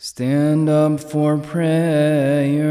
Stand up for prayer.